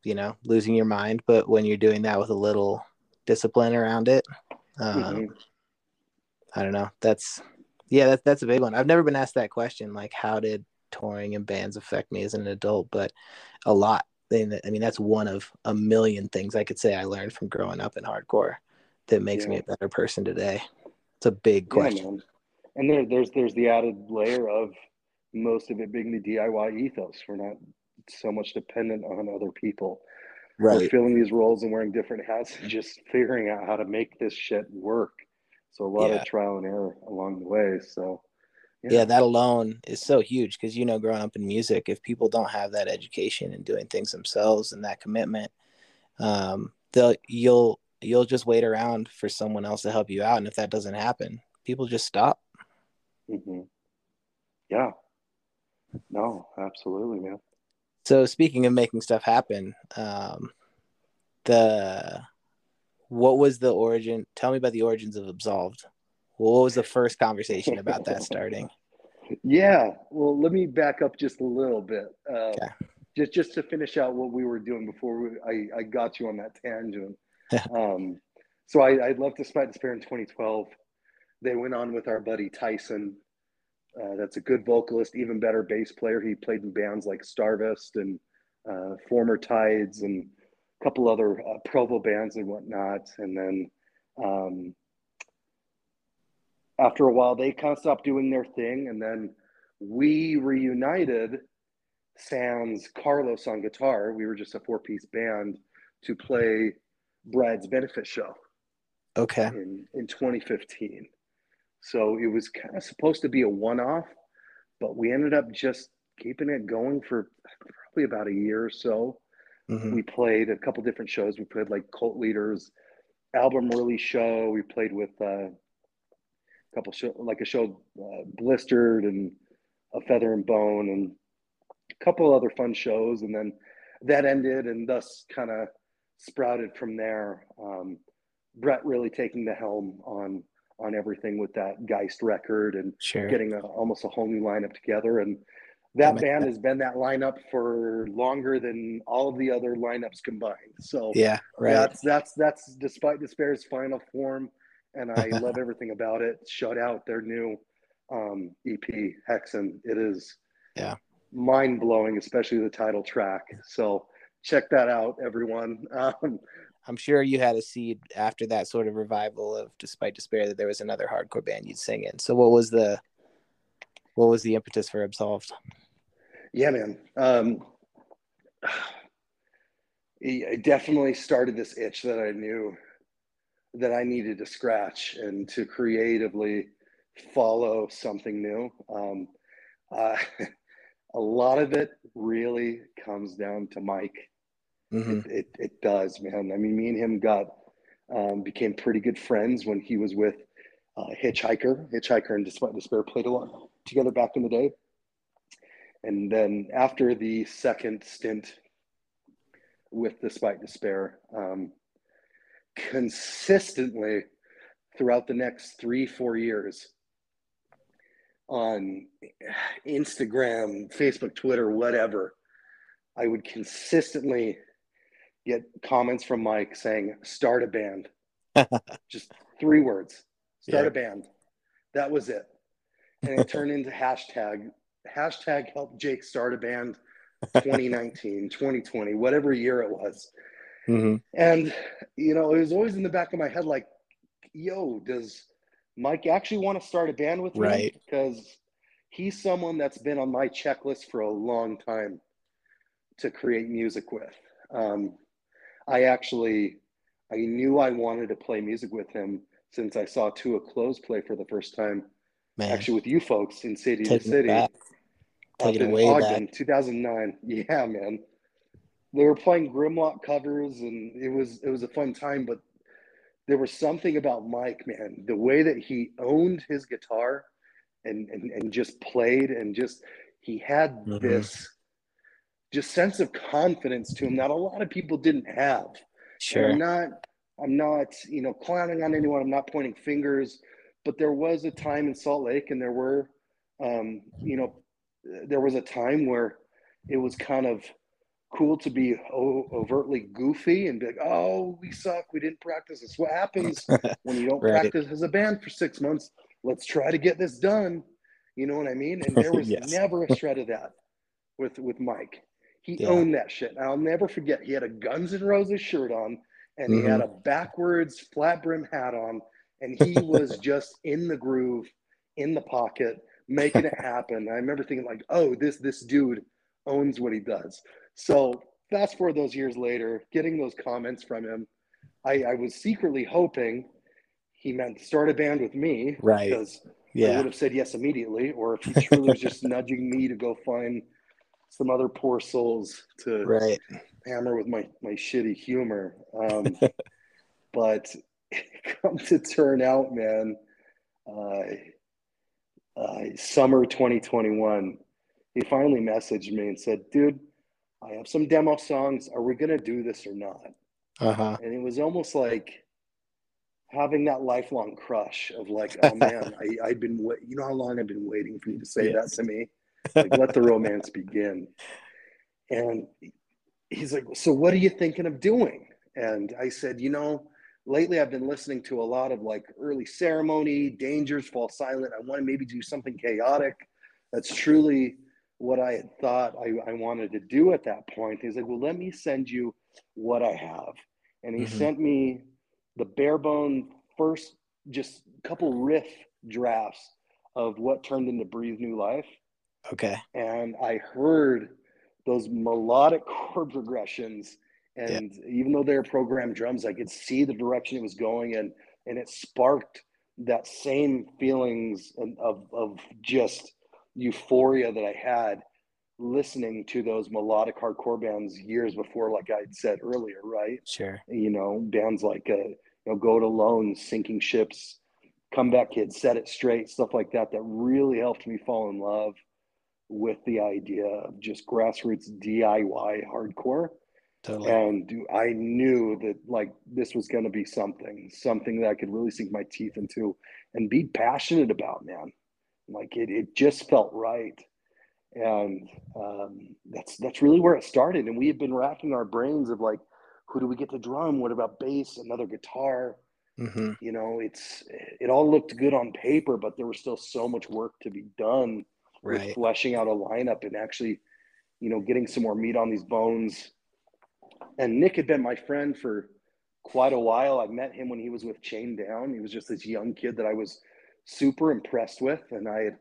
[SPEAKER 1] you know losing your mind but when you're doing that with a little discipline around it um, mm-hmm. i don't know that's yeah, that's that's a big one. I've never been asked that question, like how did touring and bands affect me as an adult, but a lot. I mean, that's one of a million things I could say I learned from growing up in hardcore that makes yeah. me a better person today. It's a big question. Yeah,
[SPEAKER 2] and there, there's there's the added layer of most of it being the DIY ethos. We're not so much dependent on other people. Right. We're filling these roles and wearing different hats and just figuring out how to make this shit work. So a lot yeah. of trial and error along the way. So
[SPEAKER 1] yeah, yeah that alone is so huge because you know, growing up in music, if people don't have that education and doing things themselves and that commitment, um, they'll you'll you'll just wait around for someone else to help you out, and if that doesn't happen, people just stop.
[SPEAKER 2] Mm-hmm. Yeah. No, absolutely, man.
[SPEAKER 1] So speaking of making stuff happen, um, the what was the origin? Tell me about the origins of Absolved. What was the first conversation about that starting?
[SPEAKER 2] Yeah, well, let me back up just a little bit. Uh, okay. Just just to finish out what we were doing before we, I, I got you on that tangent. um, so I, I left Despite Despair in 2012. They went on with our buddy Tyson. Uh, that's a good vocalist, even better bass player. He played in bands like Starvest and uh, Former Tides and a couple other uh, Provo bands and whatnot. And then um, after a while, they kind of stopped doing their thing. And then we reunited Sans Carlos on guitar. We were just a four piece band to play Brad's benefit show.
[SPEAKER 1] Okay.
[SPEAKER 2] In, in 2015. So it was kind of supposed to be a one off, but we ended up just keeping it going for probably about a year or so. Mm-hmm. We played a couple different shows. We played like Cult Leaders album release show. We played with uh, a couple show like a show uh, Blistered and a Feather and Bone and a couple other fun shows. And then that ended, and thus kind of sprouted from there. Um, Brett really taking the helm on on everything with that Geist record and sure. getting a, almost a whole new lineup together. And that band has been that lineup for longer than all of the other lineups combined. So
[SPEAKER 1] yeah, right.
[SPEAKER 2] That's that's that's despite despair's final form, and I love everything about it. Shut out their new um, EP Hexen. It is
[SPEAKER 1] yeah
[SPEAKER 2] mind blowing, especially the title track. So check that out, everyone. Um,
[SPEAKER 1] I'm sure you had a seed after that sort of revival of Despite Despair that there was another hardcore band you'd sing in. So what was the what was the impetus for Absolved?
[SPEAKER 2] Yeah, man. Um, it definitely started this itch that I knew that I needed to scratch and to creatively follow something new. Um, uh, a lot of it really comes down to Mike. Mm-hmm. It, it, it, does, man. I mean, me and him got Um, became pretty good friends when he was with uh, Hitchhiker. Hitchhiker and Despite Despair played a lot together back in the day. And then after the second stint with Despite Despair, um, consistently throughout the next three, four years on Instagram, Facebook, Twitter, whatever, I would consistently get comments from Mike saying, start a band. Just three words start yeah. a band. That was it. And it turned into hashtag, hashtag help Jake start a band 2019, 2020, whatever year it was. Mm-hmm. And, you know, it was always in the back of my head like, yo, does Mike actually want to start a band with
[SPEAKER 1] right. me?
[SPEAKER 2] Because he's someone that's been on my checklist for a long time to create music with. Um, I actually, I knew I wanted to play music with him since I saw Tua Close play for the first time. Man. Actually, with you folks in City Take to City.
[SPEAKER 1] Take it away
[SPEAKER 2] Ogden, back. 2009. Yeah, man. They were playing Grimlock covers, and it was it was a fun time. But there was something about Mike, man. The way that he owned his guitar, and and, and just played, and just he had mm-hmm. this just sense of confidence to him that a lot of people didn't have.
[SPEAKER 1] Sure.
[SPEAKER 2] And I'm not I'm not, you know, clowning on anyone. I'm not pointing fingers, but there was a time in Salt Lake, and there were, um, you know, there was a time where it was kind of cool to be overtly goofy and be like, "Oh, we suck. We didn't practice. It's what happens when you don't right. practice as a band for six months. Let's try to get this done." You know what I mean? And there was yes. never a shred of that with with Mike. He yeah. owned that shit. I'll never forget. He had a Guns N' Roses shirt on and mm-hmm. he had mm-hmm. a backwards flat brim hat on, and he was just in the groove, in the pocket, making it happen. I remember thinking like, oh, this this dude owns what he does. So fast forward those years later, getting those comments from him, I, I was secretly hoping he meant start a band with me,
[SPEAKER 1] right?
[SPEAKER 2] Because yeah. I would have said yes immediately, or if he truly was just nudging me to go find some other poor souls to
[SPEAKER 1] right.
[SPEAKER 2] hammer with my my shitty humor. Um, but come to turn out, man, uh, uh, summer 2021, he finally messaged me and said, "Dude, I have some demo songs. Are we gonna do this or not?"
[SPEAKER 1] Uh-huh.
[SPEAKER 2] And it was almost like having that lifelong crush of like, oh man, I, I've been, you know how long I've been waiting for you to say yes. that to me like let the romance begin. And he's like so what are you thinking of doing? And i said you know lately i've been listening to a lot of like early ceremony dangers fall silent. I want to maybe do something chaotic. That's truly what i had thought I, I wanted to do at that point. He's like well let me send you what i have. And he mm-hmm. sent me the bare bone first just a couple riff drafts of what turned into breathe new life
[SPEAKER 1] Okay.
[SPEAKER 2] And I heard those melodic chord progressions. And yeah. even though they're programmed drums, I could see the direction it was going and and it sparked that same feelings of, of just euphoria that I had listening to those melodic hardcore bands years before, like I said earlier, right?
[SPEAKER 1] Sure.
[SPEAKER 2] You know, bands like uh, you know, Go It Alone, Sinking Ships, Comeback Kids, Set It Straight, stuff like that, that really helped me fall in love with the idea of just grassroots DIY hardcore. Totally. And I knew that like this was going to be something, something that I could really sink my teeth into and be passionate about, man. Like it, it just felt right. And um, that's that's really where it started. And we have been racking our brains of like, who do we get to drum? What about bass? Another guitar? Mm-hmm. You know, it's it all looked good on paper, but there was still so much work to be done right. with fleshing out a lineup and actually, you know, getting some more meat on these bones. And Nick had been my friend for quite a while. I met him when he was with Chain Down. He was just this young kid that I was super impressed with. And I had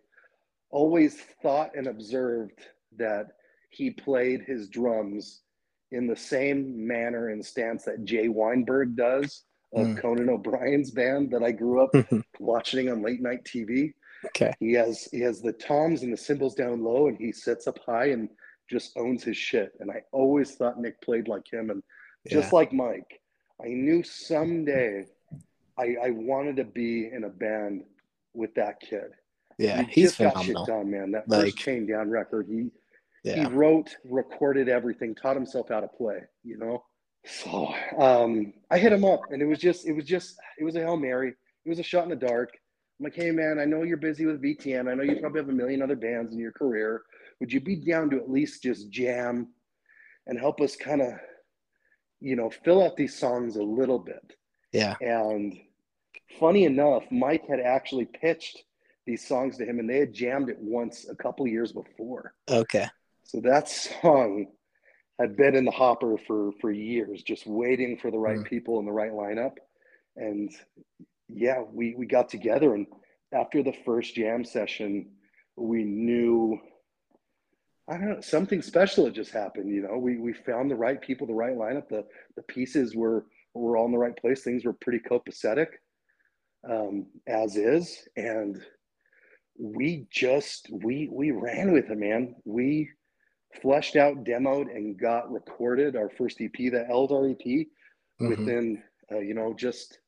[SPEAKER 2] always thought and observed that he played his drums in the same manner and stance that Jay Weinberg does of mm. Conan O'Brien's band that I grew up watching on late night TV.
[SPEAKER 1] Okay.
[SPEAKER 2] He has he has the toms and the cymbals down low, and he sits up high and just owns his shit. And I always thought Nick played like him, and just yeah. like Mike, I knew someday I, I wanted to be in a band with that kid.
[SPEAKER 1] Yeah, he he's phenomenal.
[SPEAKER 2] done, man. That like, first Chain Down record, he
[SPEAKER 1] yeah.
[SPEAKER 2] he wrote, recorded everything, taught himself how to play. You know, so um, I hit him up, and it was just, it was just, it was a hail mary. It was a shot in the dark. I'm like, hey man, I know you're busy with VTM. I know you probably have a million other bands in your career. Would you be down to at least just jam and help us kind of, you know, fill out these songs a little bit?
[SPEAKER 1] Yeah.
[SPEAKER 2] And funny enough, Mike had actually pitched these songs to him and they had jammed it once a couple years before.
[SPEAKER 1] Okay.
[SPEAKER 2] So that song had been in the hopper for for years, just waiting for the right mm. people in the right lineup. And yeah, we we got together and after the first jam session, we knew I don't know, something special had just happened. You know, we we found the right people, the right lineup, the the pieces were were all in the right place. Things were pretty copacetic, um, as is, and we just we we ran with it, man. We fleshed out, demoed, and got recorded our first EP, the Eldar EP, mm-hmm. within uh, you know just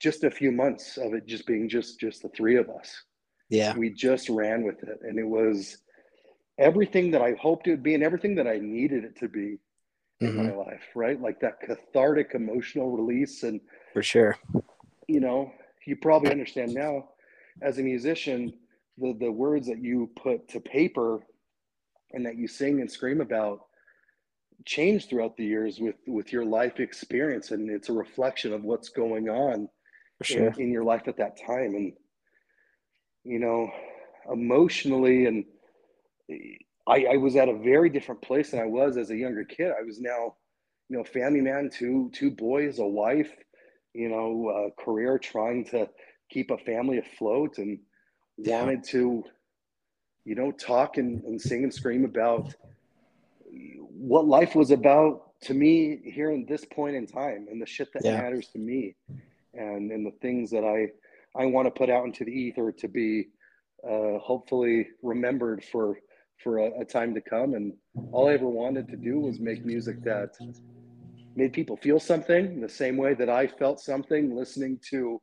[SPEAKER 2] just a few months of it just being just just the three of us.
[SPEAKER 1] Yeah,
[SPEAKER 2] we just ran with it, and it was everything that I hoped it would be, and everything that I needed it to be in mm-hmm. my life. Right, like that cathartic emotional release, and
[SPEAKER 1] for sure,
[SPEAKER 2] you know, you probably understand now as a musician the the words that you put to paper and that you sing and scream about change throughout the years with with your life experience and it's a reflection of what's going on
[SPEAKER 1] sure.
[SPEAKER 2] in, in, your life at that time and you know emotionally and I, I was at a very different place than I was as a younger kid. I was now, you know, family man, two two boys, a wife, you know, a career trying to keep a family afloat and yeah. wanted to you know, talk and, and sing and scream about what life was about to me here in this point in time and the shit that yeah. matters to me and and the things that I I want to put out into the ether to be uh, hopefully remembered for for a, a, time to come. And all I ever wanted to do was make music that made people feel something the same way that I felt something listening to,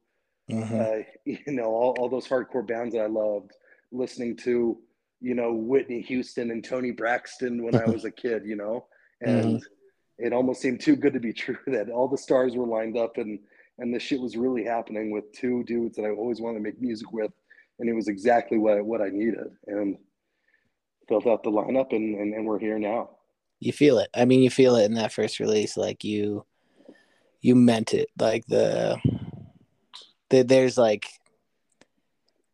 [SPEAKER 2] mm-hmm. uh, you know, all, all those hardcore bands that I loved, listening to you know Whitney Houston and Toni Braxton when I was a kid, you know, and mm-hmm. it almost seemed too good to be true that all the stars were lined up and and this shit was really happening with two dudes that I always wanted to make music with, and it was exactly what what I needed and filled out the lineup and, and and we're here now.
[SPEAKER 1] You feel it. I mean, you feel it in that first release, like you you meant it. Like the, the there's like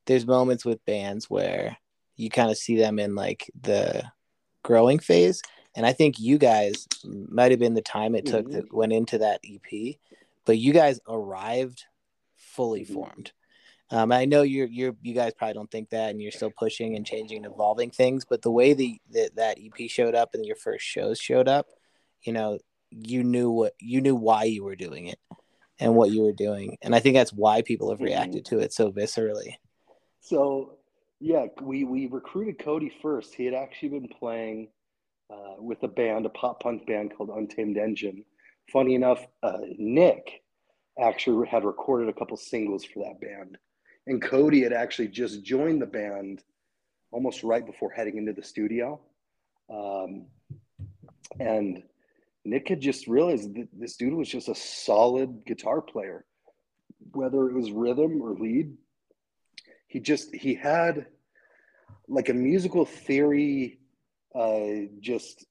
[SPEAKER 1] there's moments with bands where you kind of see them in like the growing phase. And I think you guys might have been the time it took mm-hmm. that went into that EP, but you guys arrived fully mm-hmm. formed. Um, I know you're you're you guys probably don't think that, and you're still pushing and changing and evolving things. But the way the, the that EP showed up and your first shows showed up, you know, you knew what you knew why you were doing it and what you were doing, and I think that's why people have reacted mm-hmm. to it so viscerally.
[SPEAKER 2] So yeah, we we recruited Cody first. He had actually been playing uh, with a band, a pop punk band called Untamed Engine. Funny enough, uh, Nick actually had recorded a couple singles for that band, and Cody had actually just joined the band almost right before heading into the studio. Um, and Nick had just realized that this dude was just a solid guitar player, whether it was rhythm or lead he just he had like a musical theory uh just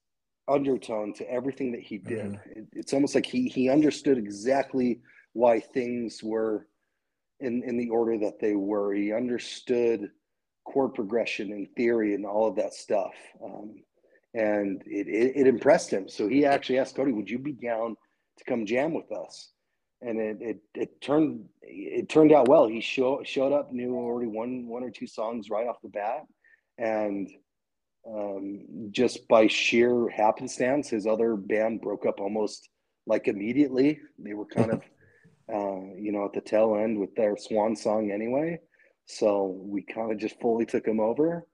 [SPEAKER 2] undertone to everything that he did. Mm-hmm. it, it's almost like he he understood exactly why things were in in the order that they were. He understood chord progression and theory and all of that stuff. Um, and it, it, it impressed him. So he actually asked cody would you be down to come jam with us? And it, it, it turned it turned out well. He show, showed up, knew already one one or two songs right off the bat, and um, just by sheer happenstance, his other band broke up almost like immediately. They were kind of uh, you know at the tail end with their swan song anyway, so we kind of just fully took him over.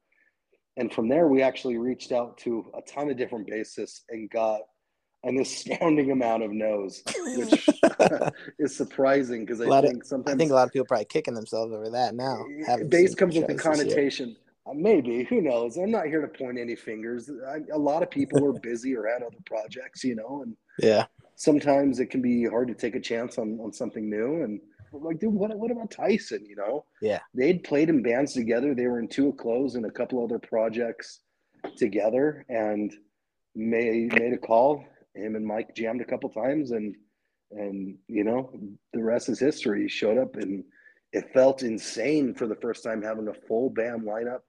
[SPEAKER 2] And from there, we actually reached out to a ton of different bassists and got an astounding amount of no's, which is surprising because I think
[SPEAKER 1] of,
[SPEAKER 2] sometimes
[SPEAKER 1] I think a lot of people probably kicking themselves over that now.
[SPEAKER 2] Bass comes with the connotation. Uh, maybe who knows? I'm not here to point any fingers. I, a lot of people are busy or had other projects, you know, and
[SPEAKER 1] yeah,
[SPEAKER 2] sometimes it can be hard to take a chance on on something new. And like, dude, what what about Tyson? You know,
[SPEAKER 1] yeah,
[SPEAKER 2] they'd played in bands together. They were in Two of Clothes and a couple other projects together, and made made a call. Him and Mike jammed a couple times, and and you know the rest is history. He showed up, and it felt insane for the first time having a full band lineup,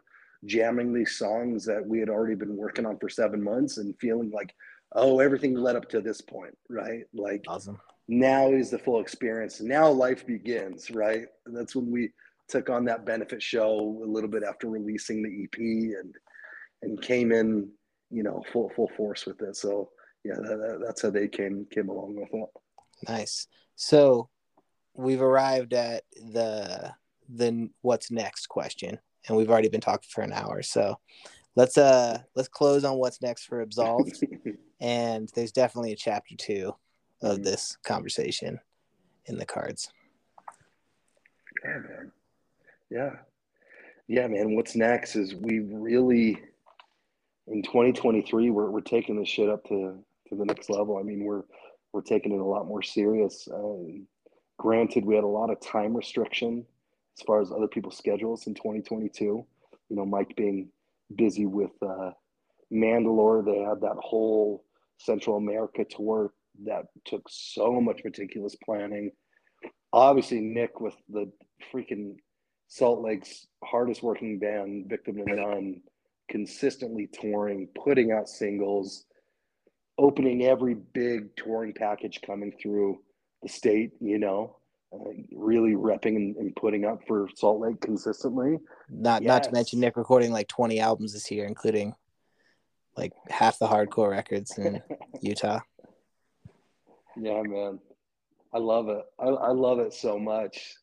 [SPEAKER 2] jamming these songs that we had already been working on for seven months, and feeling like, oh, everything led up to this point, right? Like,
[SPEAKER 1] awesome.
[SPEAKER 2] Now is the full experience. Now life begins, right? And that's when we took on that benefit show a little bit after releasing the EP, and and came in you know full full force with it. So yeah, that, that's how they came came along with it.
[SPEAKER 1] Nice. So we've arrived at the the what's next question, and we've already been talking for an hour. So let's uh let's close on what's next for Absolved. and there's definitely a chapter two of mm-hmm. this conversation in the cards.
[SPEAKER 2] Yeah, man. Yeah. Yeah, man. What's next is we really in 2023 we're, we're taking this shit up to to the next level i mean we're we're taking it a lot more serious um, granted we had a lot of time restriction as far as other people's schedules in 2022 you know mike being busy with uh, mandalore they had that whole central america tour that took so much meticulous planning. Obviously nick with the freaking salt lake's hardest working band victim to none consistently touring, putting out singles, opening every big touring package coming through the state, you know, uh, really repping and, and, putting up for Salt Lake consistently.
[SPEAKER 1] Not yes. not to mention Nick recording like 20 albums this year, including like half the hardcore records in Utah.
[SPEAKER 2] Yeah, man. I love it. I, I love it so much.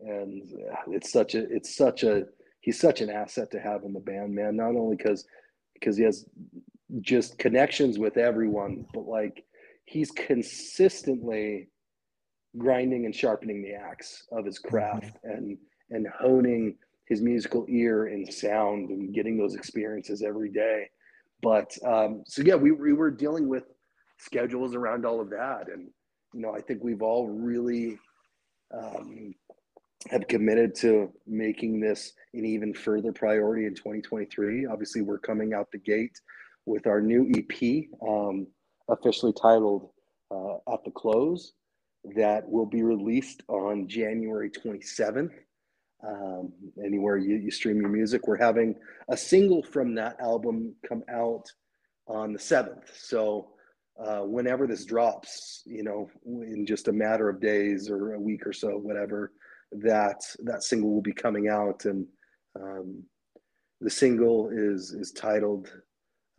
[SPEAKER 2] And it's such a it's such a he's such an asset to have in the band, man. Not only because because he has just connections with everyone, but like he's consistently grinding and sharpening the axe of his craft mm-hmm. and and honing his musical ear and sound and getting those experiences every day. But um, so yeah, we, we were dealing with schedules around all of that, and you know I think we've all really um, have committed to making this an even further priority in 2023. Obviously, we're coming out the gate with our new EP, um, officially titled uh, At the Close, that will be released on January 27th. Um, anywhere you, you stream your music, we're having a single from that album come out on the 7th. So, uh, whenever this drops, you know, in just a matter of days or a week or so, whatever, that that single will be coming out, and um, the single is is titled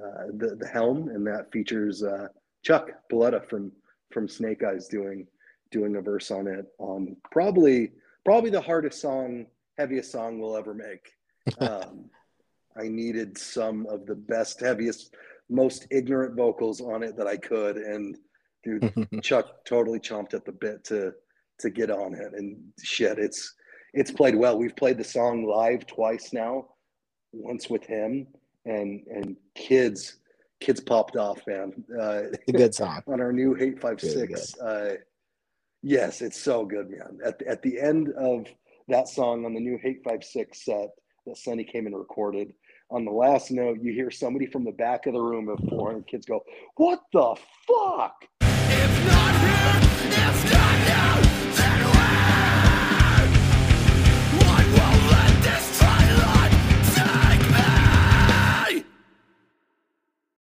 [SPEAKER 2] uh, the the Helm, and that features uh, Chuck Paletta from from Snake Eyes doing doing a verse on it on probably probably the hardest song, heaviest song we'll ever make. Um, I needed some of the best, heaviest, most ignorant vocals on it that I could, and dude, Chuck totally chomped at the bit to to get on it and shit it's it's played well. We've played the song live twice now once with him and and kids kids popped off man.
[SPEAKER 1] Uh a good song.
[SPEAKER 2] on our new Hate5Six uh yes it's so good man. At, at the end of that song on the new Hate5Six set that Sonny came and recorded on the last note you hear somebody from the back of the room of 400 kids go what the fuck